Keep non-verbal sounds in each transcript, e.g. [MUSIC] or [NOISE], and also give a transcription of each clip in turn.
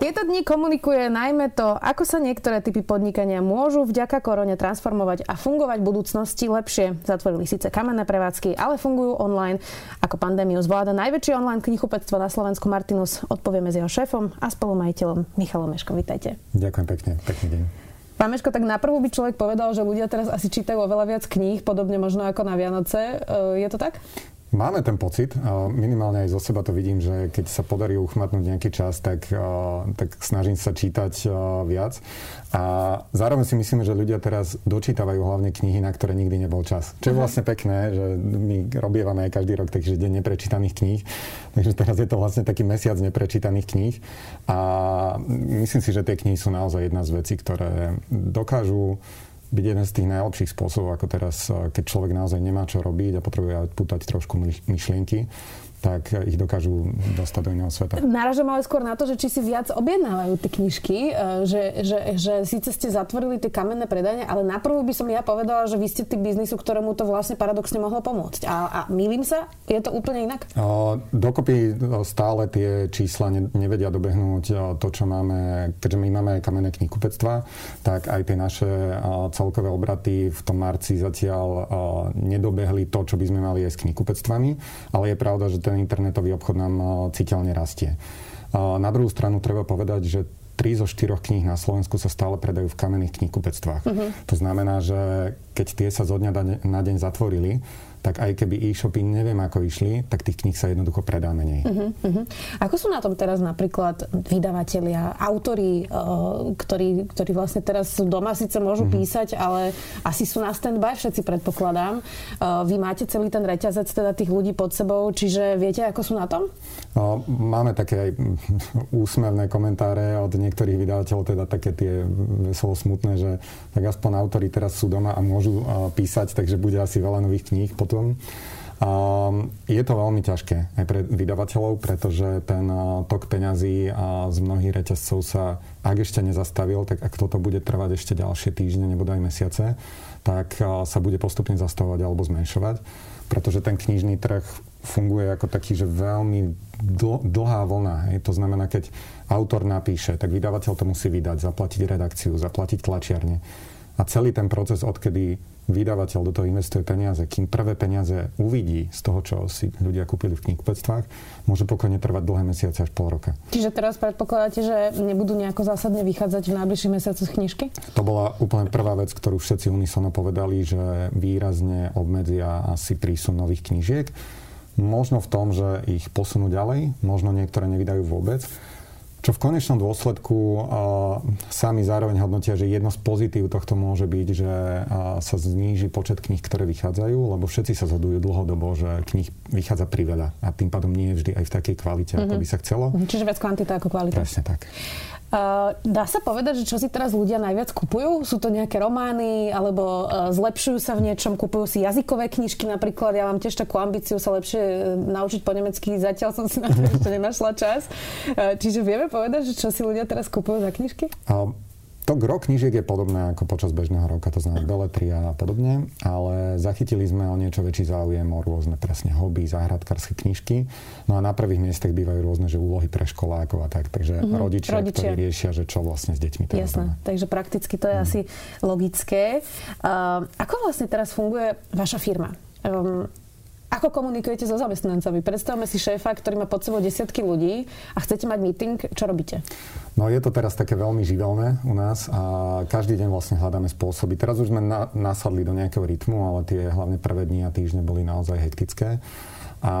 Tieto dni komunikuje najmä to, ako sa niektoré typy podnikania môžu vďaka korone transformovať a fungovať v budúcnosti lepšie. Zatvorili síce kamenné prevádzky, ale fungujú online. Ako pandémiu zvláda najväčšie online knihupectvo na Slovensku Martinus. Odpovieme s jeho šéfom a spolumajiteľom Michalom Meškom. Vítajte. Ďakujem pekne. Pekný deň. Pán Meško, tak naprvu by človek povedal, že ľudia teraz asi čítajú oveľa viac kníh, podobne možno ako na Vianoce. E, je to tak? Máme ten pocit, minimálne aj zo seba to vidím, že keď sa podarí uchmatnúť nejaký čas, tak, tak snažím sa čítať viac. A zároveň si myslíme, že ľudia teraz dočítavajú hlavne knihy, na ktoré nikdy nebol čas. Čo je vlastne pekné, že my robievame aj každý rok takže deň neprečítaných kníh. Takže teraz je to vlastne taký mesiac neprečítaných kníh. A myslím si, že tie knihy sú naozaj jedna z vecí, ktoré dokážu byť jeden z tých najlepších spôsobov, ako teraz, eh, keď človek naozaj nemá čo robiť a potrebuje pútať trošku myšlienky, tak ich dokážu dostať do iného sveta. Náražam ale skôr na to, že či si viac objednávajú tie knižky, e, že, že, že síce ste zatvorili tie kamenné predania, ale naprvu by som ja povedala, že vy ste tým biznisu, ktorému to vlastne paradoxne mohlo pomôcť. A, a milím sa? Je to úplne inak? O, dokopy stále tie čísla ne, nevedia dobehnúť to, čo máme, keďže my máme kamenné knihkupectva, tak aj tie naše celkové obraty v tom marci zatiaľ nedobehli to, čo by sme mali aj s knihkupectvami, ale je pravda, že ten internetový obchod nám citeľne rastie. Na druhú stranu treba povedať, že 3 zo 4 kníh na Slovensku sa stále predajú v kamenných knihkupectvách. Uh-huh. To znamená, že keď tie sa zo dňa na deň zatvorili, tak aj keby e-shopy neviem ako išli, tak tých kníh sa jednoducho predá menej. Uh-huh, uh-huh. Ako sú na tom teraz napríklad vydavatelia, autori, uh, ktorí, ktorí vlastne teraz doma síce môžu uh-huh. písať, ale asi sú na stand-by všetci predpokladám. Uh, vy máte celý ten reťazec teda tých ľudí pod sebou, čiže viete, ako sú na tom? Uh, máme také aj [LAUGHS] úsmevné komentáre od niektorých vydavateľov, teda také tie veselo smutné, že tak aspoň autori teraz sú doma a môžu uh, písať, takže bude asi veľa nových kníh potom. Um, je to veľmi ťažké aj pre vydavateľov, pretože ten uh, tok peňazí uh, z mnohých reťazcov sa, ak ešte nezastavil, tak ak toto bude trvať ešte ďalšie týždne nebo aj mesiace, tak uh, sa bude postupne zastavovať alebo zmenšovať, pretože ten knižný trh funguje ako taký, že veľmi dl- dlhá vlna. Hej. To znamená, keď autor napíše, tak vydavateľ to musí vydať, zaplatiť redakciu, zaplatiť tlačiarne. A celý ten proces, odkedy vydavateľ do toho investuje peniaze, kým prvé peniaze uvidí z toho, čo si ľudia kúpili v knihkupectvách, môže pokojne trvať dlhé mesiace až pol roka. Čiže teraz predpokladáte, že nebudú nejako zásadne vychádzať v najbližších mesiacoch knižky? To bola úplne prvá vec, ktorú všetci unisono povedali, že výrazne obmedzia asi prísun nových knížiek. Možno v tom, že ich posunú ďalej, možno niektoré nevydajú vôbec čo v konečnom dôsledku uh, sami zároveň hodnotia, že jedno z pozitív tohto môže byť, že uh, sa zníži počet kníh, ktoré vychádzajú, lebo všetci sa zhodujú dlhodobo, že kníh vychádza priveľa a tým pádom nie je vždy aj v takej kvalite, mm-hmm. ako mhm. by sa chcelo. Čiže viac kvantita ako kvalita. Presne tak. Uh, dá sa povedať, že čo si teraz ľudia najviac kupujú? Sú to nejaké romány, alebo uh, zlepšujú sa v niečom, kupujú si jazykové knižky napríklad. Ja mám tiež takú ambíciu sa lepšie uh, naučiť po nemecky, zatiaľ som si na to [LAUGHS] ešte nenašla čas. Uh, čiže vieme povedať, že čo si ľudia teraz kupujú za knižky? Uh, to gro knížiek je podobné ako počas bežného roka, to znamená beletria a podobne, ale zachytili sme o niečo väčší záujem o rôzne presne hobby, záhradkárske knižky. No a na prvých miestach bývajú rôzne že úlohy pre školákov a tak. Takže mm-hmm. rodičia, rodičia, ktorí riešia, že čo vlastne s deťmi teraz Jasné, doma. takže prakticky to je mm. asi logické. Uh, ako vlastne teraz funguje vaša firma? Um, ako komunikujete so zamestnancami? Predstavme si šéfa, ktorý má pod sebou desiatky ľudí a chcete mať meeting, čo robíte? No je to teraz také veľmi živelné u nás a každý deň vlastne hľadáme spôsoby. Teraz už sme na, nasadli do nejakého rytmu, ale tie hlavne prvé dni a týždne boli naozaj hektické. A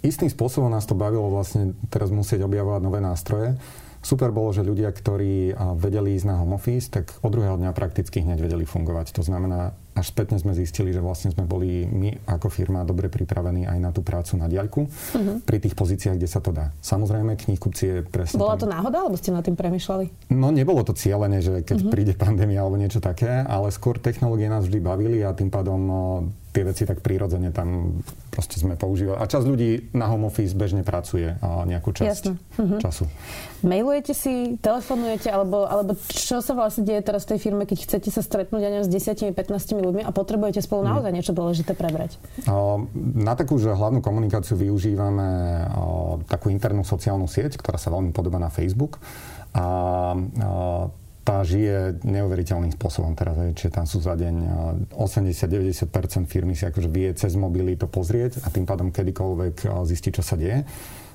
istým spôsobom nás to bavilo vlastne teraz musieť objavovať nové nástroje. Super bolo, že ľudia, ktorí vedeli ísť na home office, tak od druhého dňa prakticky hneď vedeli fungovať. To znamená, až spätne sme zistili, že vlastne sme boli my ako firma dobre pripravení aj na tú prácu na diaľku uh-huh. pri tých pozíciách, kde sa to dá. Samozrejme, knihkupci je presne... Bola to náhoda, alebo ste nad tým premyšľali? No nebolo to cieľené, že keď uh-huh. príde [LAUGHS] pandémia alebo niečo také, ale skôr technológie nás vždy bavili a tým pádom no, tie veci tak prirodzene tam proste sme používali. A časť ľudí na home office bežne pracuje nejakú časť. Mhm. času. Mailujete si, telefonujete, alebo, alebo čo sa vlastne deje teraz v tej firme, keď chcete sa stretnúť ja s 10-15 ľuďmi a potrebujete spolu mhm. naozaj mm. niečo dôležité prebrať? Na takú že hlavnú komunikáciu využívame takú internú sociálnu sieť, ktorá sa veľmi podobá na Facebook. A, a tá žije neuveriteľným spôsobom teraz, čiže tam sú za deň 80-90% firmy si akože vie cez mobily to pozrieť a tým pádom kedykoľvek zistí, čo sa deje.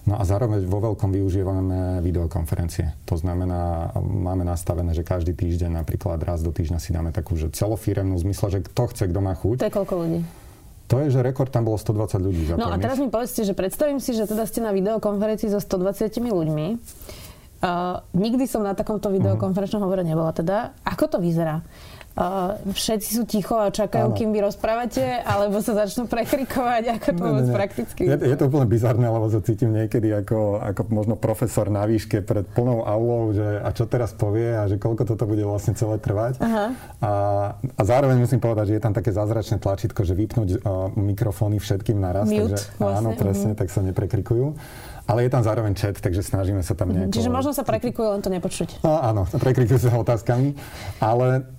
No a zároveň vo veľkom využívame videokonferencie. To znamená, máme nastavené, že každý týždeň napríklad raz do týždňa si dáme takú, že celofiremnú v zmysle, že kto chce, kto má chuť. To je koľko ľudí? To je, že rekord tam bolo 120 ľudí. No a teraz mi povedzte, že predstavím si, že teda ste na videokonferencii so 120 ľuďmi Uh, nikdy som na takomto videokonferenčnom hovore nebola teda. Ako to vyzerá? Uh, všetci sú ticho a čakajú, Áno. kým vy rozprávate, alebo sa začnú prekrikovať, [LAUGHS] ako to vôbec prakticky? Je, je to úplne bizarné, lebo sa cítim niekedy ako, ako možno profesor na výške pred plnou aulou, že a čo teraz povie a že koľko toto bude vlastne celé trvať. Aha. A, a zároveň musím povedať, že je tam také zázračné tlačítko, že vypnúť uh, mikrofóny všetkým naraz. Mute, takže, vlastne. Áno, presne, uh-huh. tak sa neprekrikujú. Ale je tam zároveň chat, takže snažíme sa tam nejako... Čiže možno sa preklikuje, len to nepočuť. No, áno, [LAUGHS] preklikujú sa otázkami, ale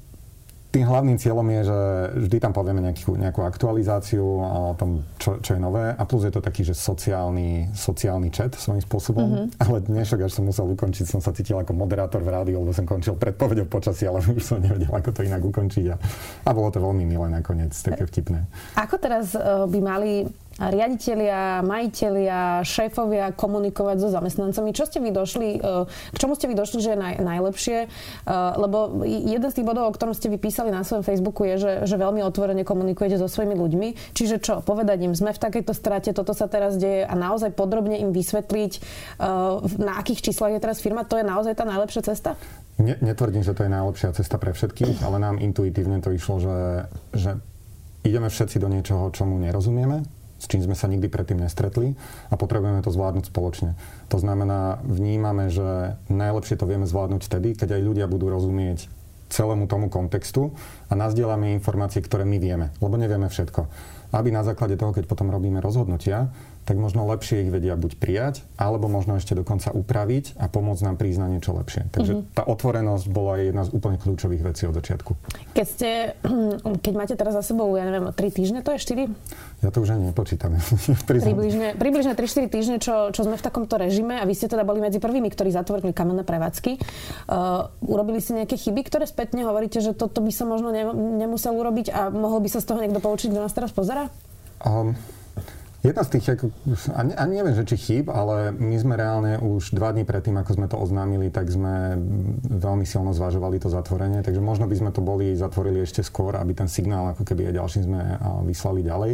tým hlavným cieľom je, že vždy tam povieme nejakú, nejakú aktualizáciu o tom, čo, čo je nové. A plus je to taký, že sociálny, sociálny chat svojím spôsobom. Mm-hmm. Ale dnešok, až som musel ukončiť, som sa cítil ako moderátor v rádiu, lebo som končil predpovedou počasí, ale [LAUGHS] už som nevedel, ako to inak ukončiť. A, a bolo to veľmi milé nakoniec, také vtipné. Ako teraz uh, by mali riaditeľia, majiteľia, šéfovia komunikovať so zamestnancami. Čo ste vy došli, e, k čomu ste vy došli, že je naj, najlepšie? E, lebo jeden z tých bodov, o ktorom ste vypísali na svojom Facebooku je, že, že veľmi otvorene komunikujete so svojimi ľuďmi. Čiže čo, povedať im, sme v takejto strate, toto sa teraz deje a naozaj podrobne im vysvetliť, e, na akých číslach je teraz firma, to je naozaj tá najlepšia cesta? Ne, netvrdím, že to je najlepšia cesta pre všetkých, ale nám intuitívne to išlo, že, že ideme všetci do niečoho, čomu nerozumieme s čím sme sa nikdy predtým nestretli a potrebujeme to zvládnuť spoločne. To znamená, vnímame, že najlepšie to vieme zvládnuť vtedy, keď aj ľudia budú rozumieť celému tomu kontextu a nazdielame informácie, ktoré my vieme, lebo nevieme všetko. Aby na základe toho, keď potom robíme rozhodnutia, tak možno lepšie ich vedia buď prijať, alebo možno ešte dokonca upraviť a pomôcť nám prísť na niečo lepšie. Takže mm-hmm. tá otvorenosť bola jedna z úplne kľúčových vecí od začiatku. Keď ste, [CLEARS THROAT] keď máte teraz za sebou, ja neviem, 3 týždne, to je 4? Ja to už ani nepočítam. [LAUGHS] približne, približne 3-4 týždne, čo, čo sme v takomto režime a vy ste teda boli medzi prvými, ktorí zatvorili kamenné prevádzky. Uh, urobili ste nejaké chyby, ktoré spätne hovoríte, že toto by sa možno ne, nemusel urobiť a mohol by sa z toho niekto poučiť, kto nás teraz pozera? Um, Jedna z tých, ani, ani neviem, že či chýb, ale my sme reálne už dva dní predtým, ako sme to oznámili, tak sme veľmi silno zvažovali to zatvorenie, takže možno by sme to boli zatvorili ešte skôr, aby ten signál ako keby aj ďalším sme vyslali ďalej.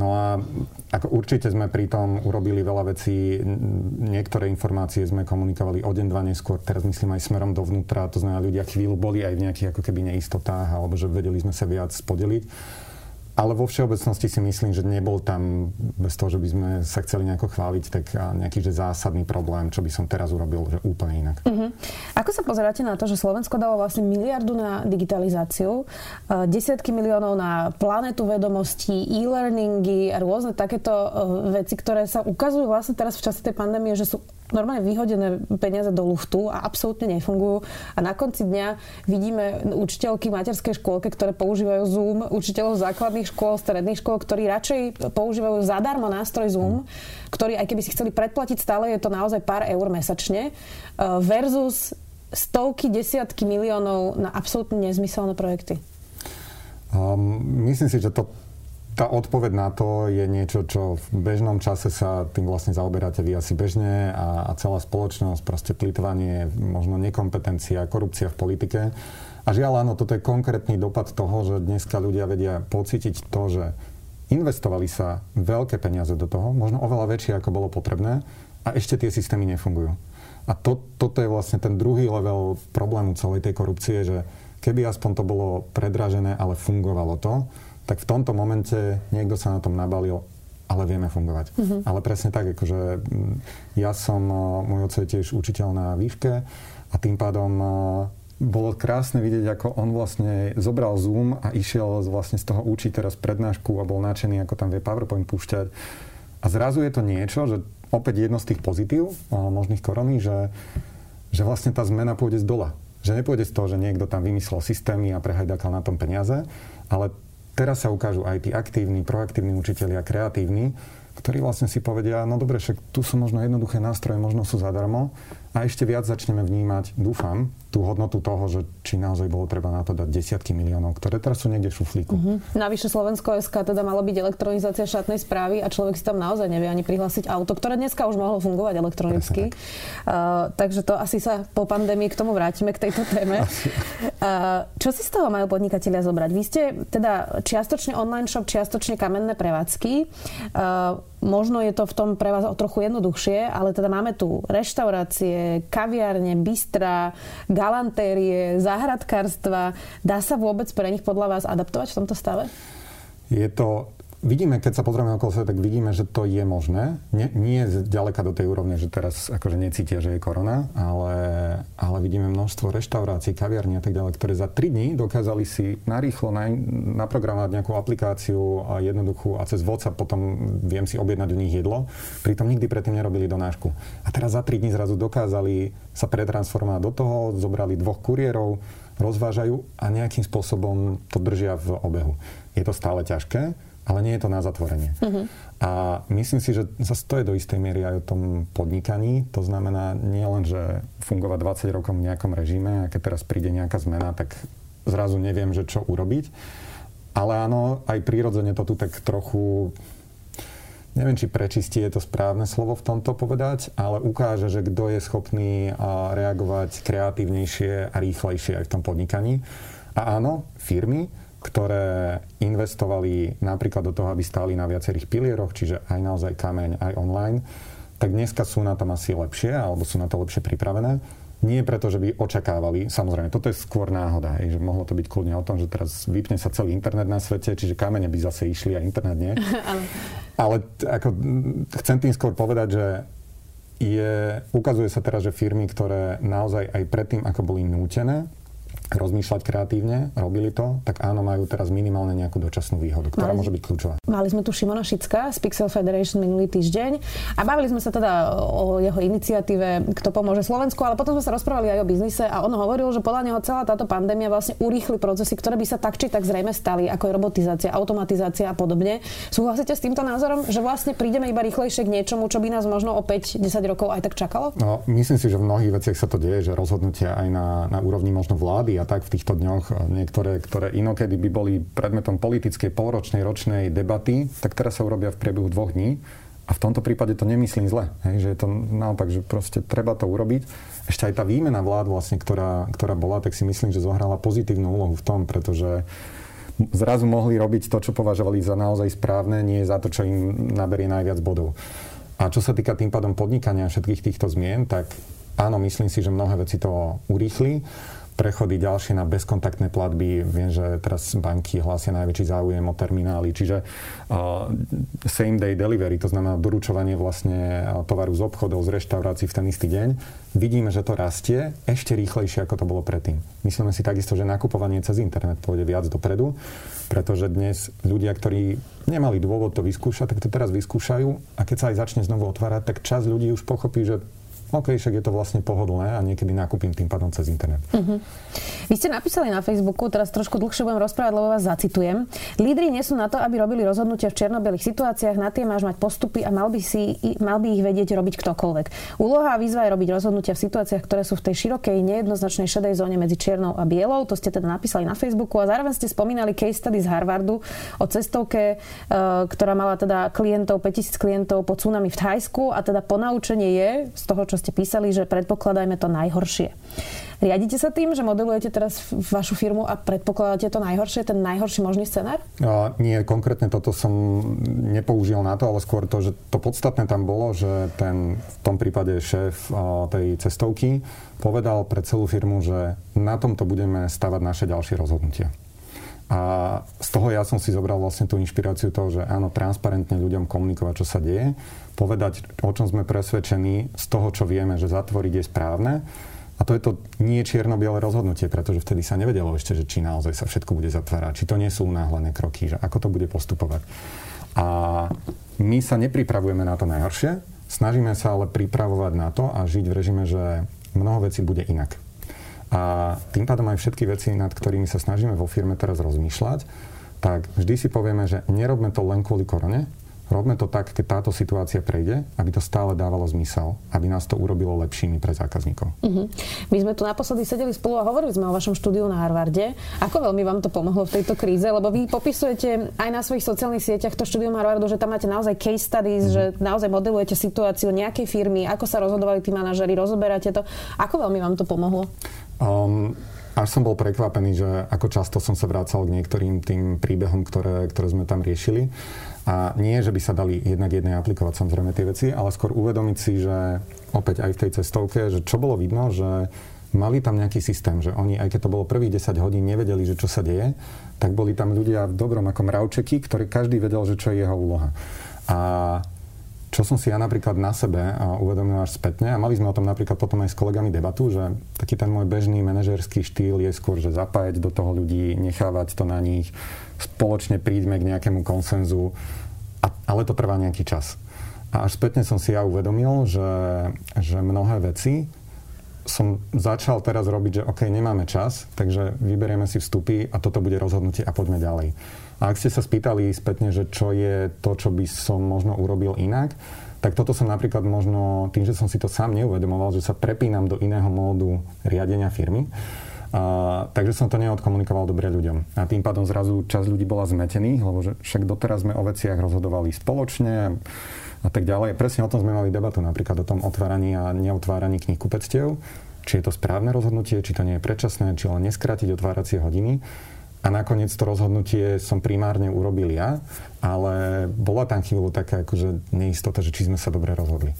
No a ako určite sme pri tom urobili veľa vecí, niektoré informácie sme komunikovali o deň, dva neskôr, teraz myslím aj smerom dovnútra, to znamená ľudia chvíľu boli aj v nejakých ako keby neistotách, alebo že vedeli sme sa viac podeliť. Ale vo všeobecnosti si myslím, že nebol tam, bez toho, že by sme sa chceli nejako chváliť, tak nejaký že zásadný problém, čo by som teraz urobil že úplne inak. Uh-huh. Ako sa pozeráte na to, že Slovensko dalo vlastne miliardu na digitalizáciu, desiatky miliónov na planetu vedomostí, e-learningy a rôzne takéto veci, ktoré sa ukazujú vlastne teraz v čase tej pandémie, že sú normálne vyhodené peniaze do luftu a absolútne nefungujú. A na konci dňa vidíme učiteľky materskej škôlke, ktoré používajú Zoom, učiteľov základných škôl, stredných škôl, ktorí radšej používajú zadarmo nástroj Zoom, ktorý aj keby si chceli predplatiť stále, je to naozaj pár eur mesačne, eh, versus stovky, desiatky miliónov na absolútne nezmyselné projekty. Um, myslím si, že to tá odpoveď na to je niečo, čo v bežnom čase sa tým vlastne zaoberáte vy asi bežne a, a celá spoločnosť, proste plýtvanie, možno nekompetencia, korupcia v politike. A žiaľ áno, toto je konkrétny dopad toho, že dneska ľudia vedia pocítiť to, že investovali sa veľké peniaze do toho, možno oveľa väčšie, ako bolo potrebné, a ešte tie systémy nefungujú. A to, toto je vlastne ten druhý level problému celej tej korupcie, že keby aspoň to bolo predražené, ale fungovalo to, tak v tomto momente niekto sa na tom nabalil, ale vieme fungovať. Mm-hmm. Ale presne tak, akože mm, ja som, môj oco je tiež učiteľ na výške a tým pádom bolo krásne vidieť, ako on vlastne zobral Zoom a išiel vlastne z toho učiť teraz prednášku a bol nadšený, ako tam vie PowerPoint púšťať. A zrazu je to niečo, že opäť jedno z tých pozitív možných korony, že, že vlastne tá zmena pôjde z dola. Že nepôjde z toho, že niekto tam vymyslel systémy a prehajdakal na tom peniaze, ale teraz sa ukážu aj tí aktívni, proaktívni učiteľia, kreatívni, ktorí vlastne si povedia, no dobre, však tu sú možno jednoduché nástroje, možno sú zadarmo, a ešte viac začneme vnímať, dúfam, tú hodnotu toho, že či naozaj bolo treba na to dať desiatky miliónov, ktoré teraz sú niekde v šuflíku. Uh-huh. Navyše Slovensko SK teda malo byť elektronizácia štátnej správy a človek si tam naozaj nevie ani prihlásiť auto, ktoré dneska už mohlo fungovať elektronicky. Uh, takže to asi sa po pandémii k tomu vrátime, k tejto téme. [LAUGHS] Uh, čo si z toho majú podnikatelia zobrať? Vy ste teda čiastočne online shop, čiastočne kamenné prevádzky. Uh, možno je to v tom pre vás o trochu jednoduchšie, ale teda máme tu reštaurácie, kaviárne, bystra, galantérie, záhradkárstva. Dá sa vôbec pre nich podľa vás adaptovať v tomto stave? Je to vidíme, keď sa pozrieme okolo seba, tak vidíme, že to je možné. Nie, nie ďaleka do tej úrovne, že teraz akože necítia, že je korona, ale, ale vidíme množstvo reštaurácií, kaviarní a tak ďalej, ktoré za 3 dní dokázali si narýchlo na, naprogramovať nejakú aplikáciu a jednoduchú a cez WhatsApp potom viem si objednať u nich jedlo. Pritom nikdy predtým nerobili donášku. A teraz za 3 dní zrazu dokázali sa pretransformovať do toho, zobrali dvoch kuriérov, rozvážajú a nejakým spôsobom to držia v obehu. Je to stále ťažké, ale nie je to na zatvorenie. Uh-huh. A myslím si, že zase to je do istej miery aj o tom podnikaní. To znamená nie len, že fungovať 20 rokov v nejakom režime a keď teraz príde nejaká zmena, tak zrazu neviem, že čo urobiť. Ale áno, aj prirodzene to tu tak trochu neviem, či prečistí je to správne slovo v tomto povedať, ale ukáže, že kto je schopný reagovať kreatívnejšie a rýchlejšie aj v tom podnikaní. A áno, firmy, ktoré investovali napríklad do toho, aby stáli na viacerých pilieroch, čiže aj naozaj kameň, aj online, tak dneska sú na tom asi lepšie, alebo sú na to lepšie pripravené. Nie preto, že by očakávali, samozrejme, toto je skôr náhoda, hej, že mohlo to byť kľudne o tom, že teraz vypne sa celý internet na svete, čiže kamene by zase išli a internet nie. [LAUGHS] Ale ako, chcem tým skôr povedať, že je, ukazuje sa teraz, že firmy, ktoré naozaj aj predtým, ako boli nútené rozmýšľať kreatívne, robili to, tak áno, majú teraz minimálne nejakú dočasnú výhodu, ktorá mali, môže byť kľúčová. Mali sme tu Šimona Šicka z Pixel Federation minulý týždeň a bavili sme sa teda o jeho iniciatíve Kto pomôže Slovensku, ale potom sme sa rozprávali aj o biznise a on hovoril, že podľa neho celá táto pandémia vlastne urýchli procesy, ktoré by sa tak či tak zrejme stali, ako je robotizácia, automatizácia a podobne. Súhlasíte s týmto názorom, že vlastne prídeme iba rýchlejšie k niečomu, čo by nás možno o 5-10 rokov aj tak čakalo? No, myslím si, že v mnohých veciach sa to deje, že rozhodnutia aj na, na úrovni možno vlády a tak v týchto dňoch, niektoré, ktoré inokedy by boli predmetom politickej polročnej, ročnej debaty, tak teraz sa urobia v priebehu dvoch dní. A v tomto prípade to nemyslím zle. Hej, že je to naopak, že proste treba to urobiť. Ešte aj tá výmena vlád vlastne, ktorá, ktorá bola, tak si myslím, že zohrala pozitívnu úlohu v tom, pretože zrazu mohli robiť to, čo považovali za naozaj správne, nie za to, čo im naberie najviac bodov. A čo sa týka tým pádom podnikania všetkých týchto zmien, tak áno, myslím si, že mnohé veci to urýchli prechody ďalšie na bezkontaktné platby. Viem, že teraz banky hlásia najväčší záujem o terminály, čiže same day delivery, to znamená doručovanie vlastne tovaru z obchodov, z reštaurácií v ten istý deň. Vidíme, že to rastie ešte rýchlejšie, ako to bolo predtým. Myslíme si takisto, že nakupovanie cez internet pôjde viac dopredu, pretože dnes ľudia, ktorí nemali dôvod to vyskúšať, tak to teraz vyskúšajú a keď sa aj začne znovu otvárať, tak čas ľudí už pochopí, že OK, však je to vlastne pohodlné a niekedy nakúpim tým pádom cez internet. Uh-huh. Vy ste napísali na Facebooku, teraz trošku dlhšie budem rozprávať, lebo vás zacitujem. Lídry nie sú na to, aby robili rozhodnutia v černobelých situáciách, na tie máš mať postupy a mal by, si, mal by ich vedieť robiť ktokoľvek. Úloha a výzva je robiť rozhodnutia v situáciách, ktoré sú v tej širokej, nejednoznačnej šedej zóne medzi čiernou a bielou. To ste teda napísali na Facebooku a zároveň ste spomínali case study z Harvardu o cestovke, e, ktorá mala teda klientov, 5000 klientov po tsunami v Thajsku a teda ponaučenie je z toho, čo ste písali, že predpokladajme to najhoršie. Riadite sa tým, že modelujete teraz vašu firmu a predpokladáte to najhoršie, ten najhorší možný scenár? A nie, konkrétne toto som nepoužil na to, ale skôr to, že to podstatné tam bolo, že ten v tom prípade šéf tej cestovky povedal pre celú firmu, že na tomto budeme stavať naše ďalšie rozhodnutia. A z toho ja som si zobral vlastne tú inšpiráciu toho, že áno, transparentne ľuďom komunikovať, čo sa deje, povedať, o čom sme presvedčení z toho, čo vieme, že zatvoriť je správne A to je to nie čierno-biele rozhodnutie, pretože vtedy sa nevedelo ešte, že či naozaj sa všetko bude zatvárať, či to nie sú unáhlené kroky, že ako to bude postupovať. A my sa nepripravujeme na to najhoršie, snažíme sa ale pripravovať na to a žiť v režime, že mnoho vecí bude inak. A tým pádom aj všetky veci, nad ktorými sa snažíme vo firme teraz rozmýšľať, tak vždy si povieme, že nerobme to len kvôli korone, Robme to tak, keď táto situácia prejde, aby to stále dávalo zmysel, aby nás to urobilo lepšími pre zákazníkov. Uh-huh. My sme tu naposledy sedeli spolu a hovorili sme o vašom štúdiu na Harvarde. Ako veľmi vám to pomohlo v tejto kríze? Lebo vy popisujete aj na svojich sociálnych sieťach to štúdium Harvardu, že tam máte naozaj case studies, uh-huh. že naozaj modelujete situáciu nejakej firmy, ako sa rozhodovali tí manažeri, rozoberáte to. Ako veľmi vám to pomohlo? Um, až som bol prekvapený, že ako často som sa vracal k niektorým tým príbehom, ktoré, ktoré sme tam riešili. A nie, že by sa dali jednak jednej aplikovať samozrejme tie veci, ale skôr uvedomiť si, že opäť aj v tej cestovke, že čo bolo vidno, že mali tam nejaký systém, že oni, aj keď to bolo prvých 10 hodín, nevedeli, že čo sa deje, tak boli tam ľudia v dobrom ako mravčeky, ktorí každý vedel, že čo je jeho úloha. A čo som si ja napríklad na sebe uvedomil až spätne, a mali sme o tom napríklad potom aj s kolegami debatu, že taký ten môj bežný manažerský štýl je skôr, že zapájať do toho ľudí, nechávať to na nich, spoločne príďme k nejakému konsenzu, a, ale to trvá nejaký čas. A až spätne som si ja uvedomil, že, že mnohé veci som začal teraz robiť, že OK, nemáme čas, takže vyberieme si vstupy a toto bude rozhodnutie a poďme ďalej. A ak ste sa spýtali spätne, že čo je to, čo by som možno urobil inak, tak toto som napríklad možno, tým, že som si to sám neuvedomoval, že sa prepínam do iného módu riadenia firmy, takže som to neodkomunikoval dobre ľuďom. A tým pádom zrazu časť ľudí bola zmetených, lebo že však doteraz sme o veciach rozhodovali spoločne a tak ďalej. Presne o tom sme mali debatu, napríklad o tom otváraní a neotváraní kníh kupectiev, či je to správne rozhodnutie, či to nie je predčasné, či len neskrátiť otváracie hodiny. A nakoniec to rozhodnutie som primárne urobil ja, ale bola tam chvíľu taká akože neistota, že či sme sa dobre rozhodli.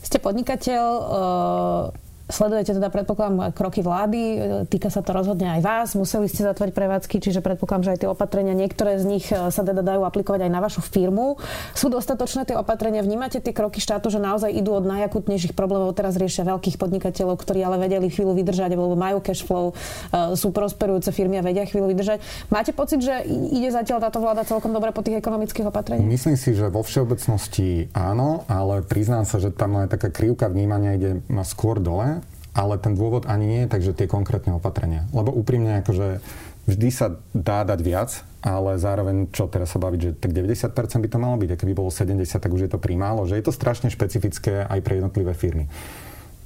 Ste podnikateľ, Sledujete teda, predpokladám, kroky vlády, e, týka sa to rozhodne aj vás, museli ste zatvoriť prevádzky, čiže predpokladám, že aj tie opatrenia, niektoré z nich e, sa teda dajú aplikovať aj na vašu firmu. Sú dostatočné tie opatrenia? Vnímate tie kroky štátu, že naozaj idú od najakutnejších problémov, teraz riešia veľkých podnikateľov, ktorí ale vedeli chvíľu vydržať, lebo majú cash flow, e, sú prosperujúce firmy a vedia chvíľu vydržať. Máte pocit, že ide zatiaľ táto vláda celkom dobre po tých ekonomických opatreniach? Myslím si, že vo všeobecnosti áno, ale priznám sa, že tam je taká krivka vnímania ide skôr dole ale ten dôvod ani nie je takže tie konkrétne opatrenia. Lebo úprimne akože vždy sa dá dať viac, ale zároveň, čo teraz sa baviť, že tak 90% by to malo byť, a keby bolo 70, tak už je to primálo, že je to strašne špecifické aj pre jednotlivé firmy.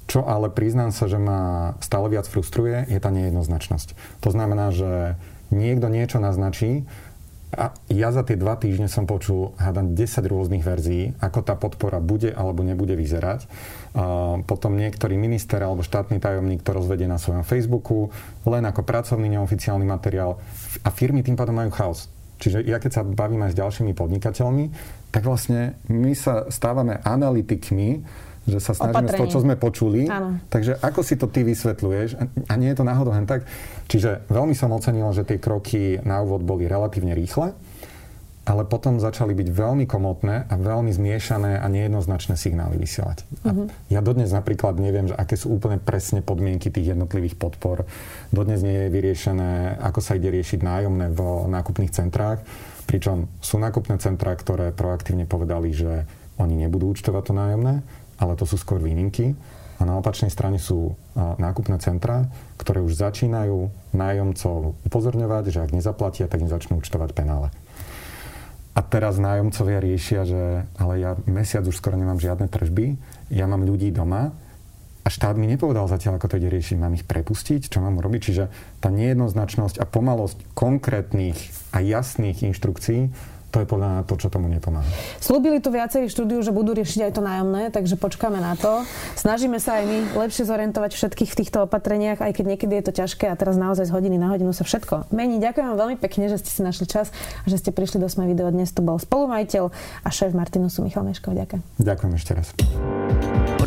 Čo ale priznám sa, že ma stále viac frustruje, je tá nejednoznačnosť. To znamená, že niekto niečo naznačí, a ja za tie dva týždne som počul, hádam, 10 rôznych verzií, ako tá podpora bude alebo nebude vyzerať. A potom niektorý minister alebo štátny tajomník to rozvedie na svojom Facebooku, len ako pracovný neoficiálny materiál. A firmy tým pádom majú chaos. Čiže ja keď sa bavím aj s ďalšími podnikateľmi, tak vlastne my sa stávame analytikmi že sa snažíme z toho, čo sme počuli. Áno. Takže ako si to ty vysvetľuješ? A nie je to náhodou hen tak? Čiže veľmi som ocenil, že tie kroky na úvod boli relatívne rýchle, ale potom začali byť veľmi komotné a veľmi zmiešané a nejednoznačné signály vysielať. Uh-huh. ja dodnes napríklad neviem, že aké sú úplne presne podmienky tých jednotlivých podpor. Dodnes nie je vyriešené, ako sa ide riešiť nájomné v nákupných centrách. Pričom sú nákupné centrá, ktoré proaktívne povedali, že oni nebudú účtovať to nájomné ale to sú skôr výnimky. A na opačnej strane sú nákupné centra, ktoré už začínajú nájomcov upozorňovať, že ak nezaplatia, tak im začnú účtovať penále. A teraz nájomcovia riešia, že ale ja mesiac už skoro nemám žiadne tržby, ja mám ľudí doma a štát mi nepovedal zatiaľ, ako to ide riešiť. Mám ich prepustiť? Čo mám urobiť? Čiže tá nejednoznačnosť a pomalosť konkrétnych a jasných inštrukcií to je podľa mňa to, čo tomu nepomáha. Slúbili tu viacerí štúdiu, že budú riešiť aj to nájomné, takže počkáme na to. Snažíme sa aj my lepšie zorientovať všetkých v týchto opatreniach, aj keď niekedy je to ťažké a teraz naozaj z hodiny na hodinu sa všetko mení. Ďakujem vám veľmi pekne, že ste si našli čas a že ste prišli do Sme video. Dnes tu bol spolumajiteľ a šéf Martinusu Michal Meškov. Ďakujem. Ďakujem ešte raz.